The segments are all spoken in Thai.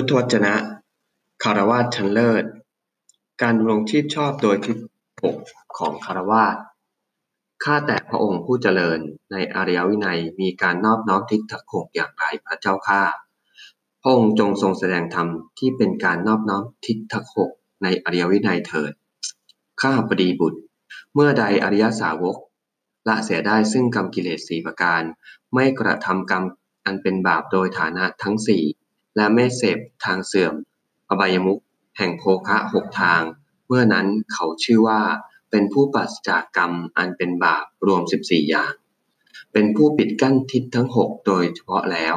พุทธวจนะ คารวาสชั้นเลิศ การดำรงชีพชอบโดยทิฏฐกของคารวาสข้าแต่พระองค์ผู้เจริญในอริยวินัยมีการนอบน้อมทิฏฐกอย่างไรพระเจ้าข้าพระองค์จงทรงแสดงธรรมที่เป็นการนอบน้อมทิฏฐกในอริยวินัยเถิด ข้าพดีบุตร เมื่อใดอริยสาวกละเสียได้ซึ่งกรรมกิเลสสีประการ ไม่กระทำกรรมอันเป็นบาปโดยฐานะทั้งสี่ และไม่เสพทางเสื่อม อบายมุขแห่งโภคะหกทาง เมื่อนั้นเขาชื่อว่าเป็นผู้ปราศจากกรรมอันเป็นบาปรวม14อย่าง เป็นผู้ปิดกั้นทิศทั้ง6โดยเฉพาะแล้ว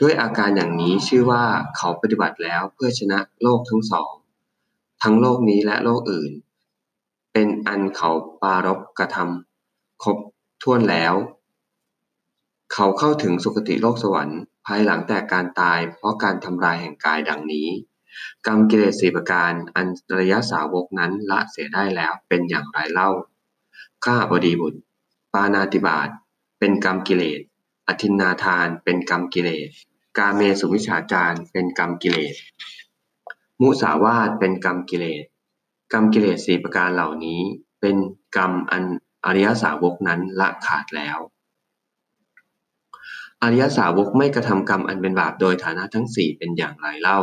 ด้วยอาการอย่างนี้ชื่อว่าเขาปฏิบัติแล้วเพื่อชนะโลกทั้งสอง ทั้งโลกนี้และโลกอื่น เป็นอันเขาปารบกระทำครบถ้วนแล้ว เขาเข้าถึงสุคติโลกสวรรค์ ภายหลังแต่การตายเพราะการทำลายแห่งกายดังนี้ กรรมกิเลสสี่ประการอันระยะสาวกนั้นละเสียได้แล้วเป็นอย่างไรเล่า ข้าบดีบุตร ปานาติบาตเป็นกรรมกิเลส อธินนาทานเป็นกรรมกิเลส กาเมสุวิชาจารเป็นกรรมกิเลส มุสาวาทเป็นกรรมกิเลส กรรมกิเลสสี่ประการเหล่านี้ เป็นกรรมอันอริยสาวกนั้นละขาดแล้ว อริยสาวกไม่กระทำกรรมอันเป็นบาปโดยฐานะทั้งสี่เป็นอย่างไรเล่า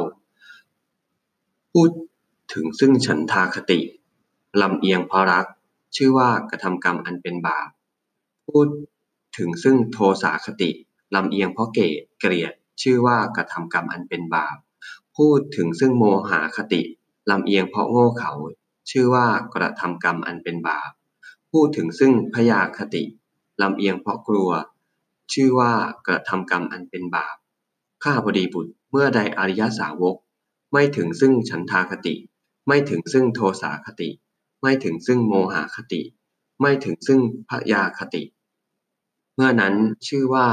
พูดถึงซึ่งฉันทาคติลำเอียงเพราะรัก ชื่อว่ากระทำกรรมอันเป็นบาป พูดถึงซึ่งโทสาคติลำเอียงเพราะเกลียดเกลียด ชื่อว่ากระทำกรรมอันเป็นบาป พูดถึงซึ่งโมหาคติลำเอียงเพราะโง่เขาชื่อว่ากระทำกรรมอันเป็นบาป พูดถึงซึ่งพยาคติลำเอียงเพราะกลัว ชื่อว่ากระทำกรรมอันเป็นบาป ข้าพอดีบุตร เมื่อใดอริยสาวก ไม่ถึงซึ่งฉันทาคติ ไม่ถึงซึ่งโทสาคติ ไม่ถึงซึ่งโมหคติ ไม่ถึงซึ่งพยาคติ เมื่อนั้นชื่อว่า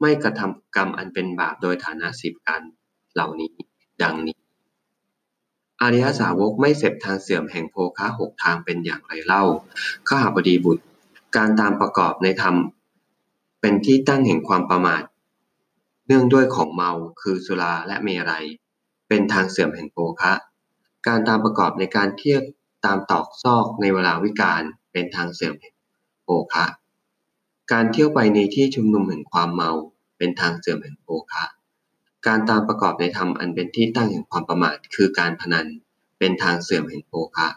ไม่กระทำกรรมอันเป็นบาปโดยฐานะสิบกันเหล่านี้ดังนี้อริยสาวกไม่เสพทางเสื่อมแห่งโภคะหกทางเป็นอย่างไรเล่า ข้าพอดีบุตร การตามประกอบในธรรม เป็นที่ตั้งแห่งความประมาท เนื่องด้วยของเมาคือสุราและเมรัย เป็นทางเสื่อมแห่งโภคะ การตามประกอบในการเที่ยวตามตอกซอกในเวลาวิกาลเป็นทางเสื่อมแห่งโภคะ การเที่ยวไปในที่ชุมนุมแห่งความเมา เป็นทางเสื่อมแห่งโภคะ การตามประกอบในธรรมอันเป็นที่ตั้งแห่งความประมาทคือการพนัน เป็นทางเสื่อมแห่งโภคะ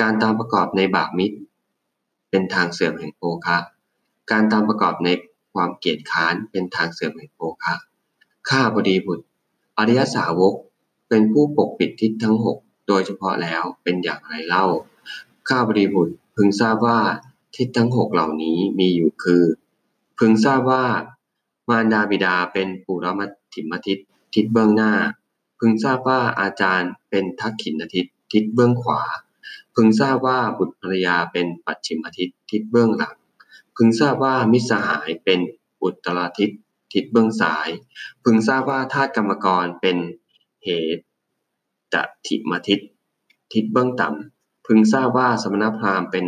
การตามประกอบในบาปมิตร เป็นทางเสื่อมแห่งโภคะ การตามประกอบในความเกียจค้านเป็นทางเสื่อมแห่งโภคะข้าพอดีบุตร อริยสาวกเป็นผู้ปกปิดทิศทั้งหกโดยเฉพาะแล้วเป็นอย่างไรเล่า ข้าพอดีบุตรพึงทราบว่าทิศทั้งหกเหล่านี้มีอยู่คือ พึงทราบว่ามารดาบิดาเป็นปุรมัติมทิศทิศเบื้องหน้า พึงทราบว่าอาจารย์เป็นทักขิณทิศทิศเบื้องขวา พึงทราบว่าบุตรภรยาเป็นปัจฉิมทิศทิศเบื้องหลัง พึงทราบว่ามิสหายเป็นอุตรทิศทิศเบื้องซ้าย พึงทราบว่าธาตุกรรมกรเป็นเหตุตทิมทิศทิศเบื้องต่ำพึงทราบว่าสมณพราหมณ์เป็น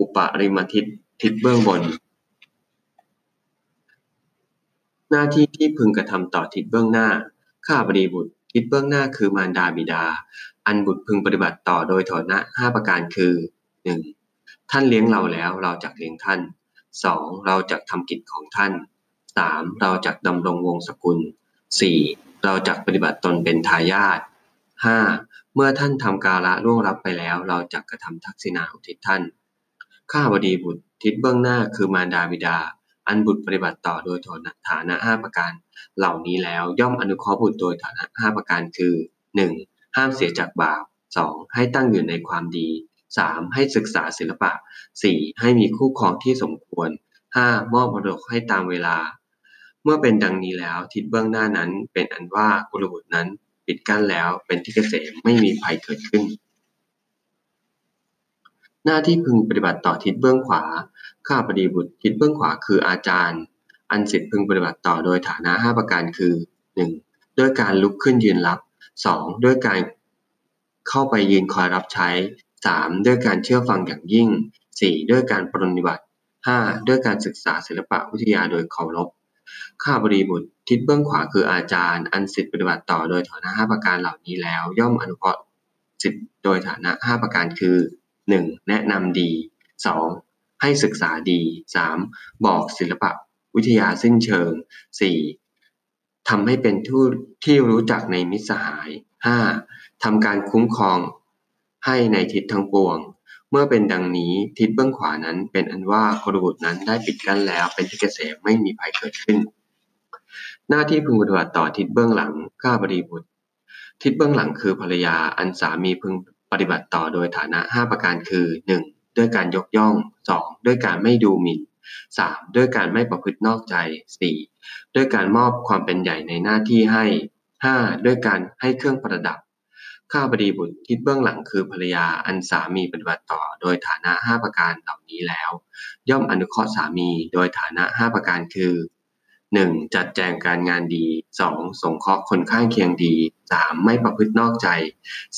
อุปริมทิศทิศเบื้องบน หน้าที่ที่พึงกระทำต่อทิศเบื้องหน้า ข้าบดีบุตร ทิศเบื้องหน้าคือมารดาบิดา อันบุตรพึงปฏิบัติต่อโดยฐานะห้าประการคือ 1. ท่านเลี้ยงเราแล้วเราจะเลี้ยงท่าน 2. เราจะทำกิจของท่าน 3. เราจะดำรงวงศกุล 4. เราจะปฏิบัติตนเป็นทายาท 5. เมื่อท่านทำกาละล่วงรับไปแล้ว เราจะกระทำทักษิณาอุทิศท่าน ข้าบดีบุตรทิศเบื้องหน้าคือมารดาบิดา อันบุตรปฏิบัติต่อโดยฐานะห้าประการ เหล่านี้แล้วย่อมอนุเคราะห์บุตรโดยฐานะห้าประการคือ 1. ห้ามเสียจากบาป 2. ให้ตั้งอยู่ในความดี 3. ให้ศึกษาศิลปะ 4. ให้มีคู่ครองที่สมควร 5. มอบมรดกให้ตามเวลา เมื่อเป็นดังนี้แล้วทิศเบื้องหน้านั้นเป็นอันว่ากุลบุตรนั้นปิดกั้นแล้วเป็นที่เกษมไม่มีภัยเกิดขึ้น หน้าที่พึงปฏิบัติต่อทิศเบื้องขวา ข้าพดีบุตรทิศเบื้องขวาคืออาจารย์ อันสิทธิพึงปฏิบัติต่อโดยฐานะ 5 ประการคือ 1. ด้วยการลุกขึ้นยืนรับ 2. ด้วยการเข้าไปยืนคอยรับใช้ 3. ด้วยการเชื่อฟังอย่างยิ่ง 4. ด้วยการปรนิบัติ 5. ด้วยการศึกษาศิลปะวิทยาโดยเคารพข้าบดีบุตรทิศเบื้องขวาคืออาจารย์ อันสิทธิปฏิบัติต่อโดยฐานะห้าประการเหล่านี้แล้ว ย่อมอนุเคราะห์สิทธิโดยฐานะห้าประการคือหนึ่งแนะนำดีสองให้ศึกษาดีสามบอกศิลปะวิทยาสิ้นเชิงสี่ทำให้เป็นที่รู้จักในมิตรสหายห้าทำการคุ้มครอง ให้ในทิศทั้งปวง เมื่อเป็นดังนี้ทิศเบื้องขวานั้นเป็นอันว่าครบุตรนั้นได้ปิดกั้นแล้วเป็นที่เกษมไม่มีภัยเกิดขึ้น หน้าที่พึงปฏิบัติต่อทิศเบื้องหลังข้าบดีบุตร ทิศเบื้องหลังคือภรรยาอันสามีพึงปฏิบัติต่อโดยฐานะห้าประการคือหนึ่งด้วยการยกย่องสองด้วยการไม่ดูหมิ่นสามด้วยการไม่ประพฤตินอกใจสี่ด้วยการมอบความเป็นใหญ่ในหน้าที่ให้ห้าด้วยการให้เครื่องประดับ ข้าบดีบุตรคิดเบื้องหลังคือภรรยาอันสามีปฏิบัติต่อ โดยฐานะห้าประการเหล่านี้แล้ว ย่อมอนุเคราะห์สามีโดยฐานะห้าประการคือหนึ่งจัดแจงการงานดีสองสงเคราะห์คนข้างเคียงดีสามไม่ประพฤตินอกใจ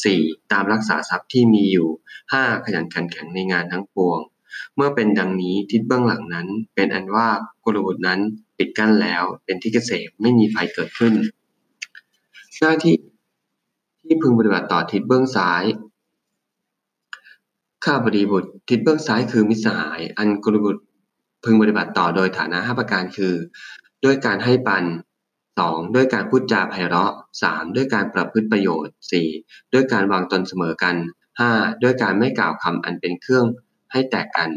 สี่ตามรักษาทรัพย์ที่มีอยู่ห้าขยันขันแข็งในงานทั้งปวง เมื่อเป็นดังนี้ทิศเบื้องหลังนั้น เป็นอันว่ากุลบุตรนั้นปิดกั้นแล้วเป็นที่เกษมไม่มีภัยเกิดขึ้น หน้าที่ ที่พึงปฏิบัติต่อทิศเบื้องซ้ายข้าบดีบุตรทิศเบื้องซ้ายคือมิสหาย อันกุลบุตรพึงปฏิบัติต่อโดยฐานะห้าประการคือ ด้วยการให้ปันสองด้วยการพูดจาไพเราะสามด้วยการประพฤติประโยชน์สี่ด้วยการวางตนเสมอกันห้าด้วยการไม่กล่าวคำอันเป็นเครื่องให้แตกกัน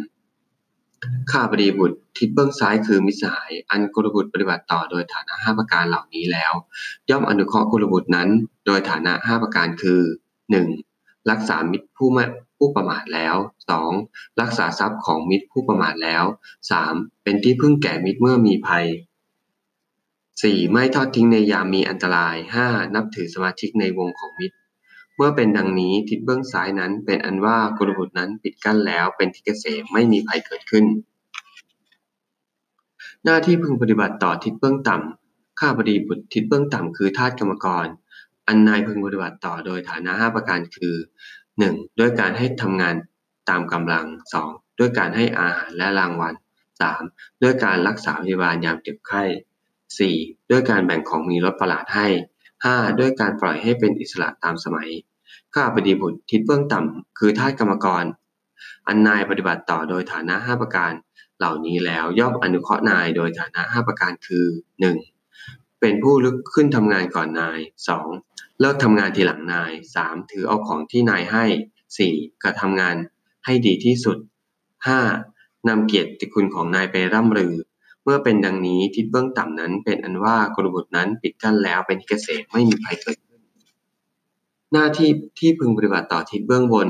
ข้าพดีบุตรทิศเบื้องซ้ายคือมิสหาย อันกุลบุตรปฏิบัติต่อโดยฐานะห้าประการเหล่านี้แล้ว ย่อมอนุเคราะห์กุลบุตรนั้น โดยฐานะห้าประการคือหนึ่งรักษามิตรผู้ไม่ผู้ประมาทแล้วสองรักษาทรัพย์ของมิตรผู้ประมาทแล้วสามเป็นที่พึ่งแก่มิตรเมื่อมีภัยสี่ไม่ทอดทิ้งในยามมีอันตรายห้านับถือสมาชิกในวงของมิตร เมื่อเป็นดังนี้ทิศเบื้องซ้ายนั้น เป็นอันว่ากุลบุตรนั้นปิดกั้นแล้วเป็นที่เกษมไม่มีภัยเกิดขึ้น หน้าที่พึงปฏิบัติต่อทิศเบื้องต่ำข้าพดีบุตรทิศเบื้องต่ำคือทาสกรรมกร อันนายพึงปฏิบัติต่อโดยฐานะห้าประการคือหนึ่งด้วยการให้ทำงานตามกำลังสองด้วยการให้อาหารและรางวัลสามด้วยการรักษาพยาบาลยามเจ็บไข้ 4. ด้วยการแบ่งของมีรสประหลาดให้ 5. ด้วยการปล่อยให้เป็นอิสระตามสมัยข้าพดีบุตรทิศเบื้องต่ำคือทาสกรรมกร อันนายปฏิบัติต่อโดยฐานะ 5 ประการ เหล่านี้แล้วย่อมอนุเคราะห์นายโดยฐานะ 5 ประการคือ 1. เป็นผู้ลุกขึ้นทำงานก่อนนาย 2. เลิกทำงานทีหลังนาย 3. ถือเอาของที่นายให้ 4. กระทำงานให้ดีที่สุด 5. นำเกียรติคุณของนายไปร่ำรือ เมื่อเป็นดังนี้ทิศเบื้องต่ำนั้น เป็นอันว่ากรบุตรนั้นปิดกั้นแล้วเป็นที่เกษตรไม่มีภัยเกิดขึ้น หน้าที่ที่พึงปฏิบัติต่อทิศเบื้องบน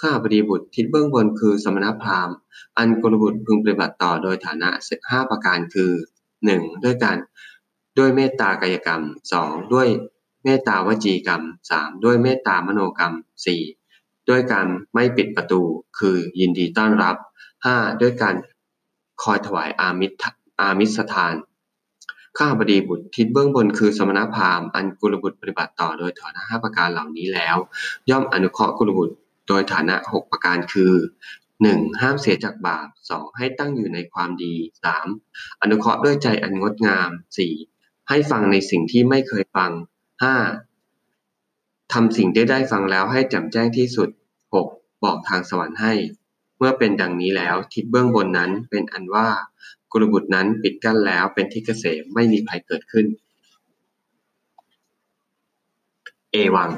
ข้าพดีบุตรทิศเบื้องบนคือสมณพราหมณ์อันกรบุตรพึงปฏิบัติต่อโดยฐานะห้าประการคือหนึ่งด้วยการด้วยเมตตากายกรรมสองด้วยเมตตาวจีกรรมสามด้วยเมตตามโนกรรมสี่ด้วยการไม่ปิดประตู คือยินดีต้อนรับห้าด้วยการคอยถวายอามิตร อามิสทาน ข้าบดีบุตรทิศเบื้องบนคือสมณพราหมณ์อันกุลบุตรปฏิบัติต่อโดยฐานะห้าประการเหล่านี้แล้ว ย่อมอนุเคราะห์กุลบุตรโดยฐานะหกประการคือ 1. ห้ามเสียจากบาป 2. ให้ตั้งอยู่ในความดี 3. อนุเคราะห์ด้วยใจอันงดงาม 4. ให้ฟังในสิ่งที่ไม่เคยฟัง 5. ทำสิ่งได้ได้ฟังแล้วให้แจ่มแจ้งที่สุด 6. บอกทางสวรรค์ให้ เมื่อเป็นดังนี้แล้วทิศเบื้องบนนั้นเป็นอันว่า กุลบุตรนั้นปิดกั้นแล้วเป็นที่เกษมไม่มีภัยเกิดขึ้น เอวัง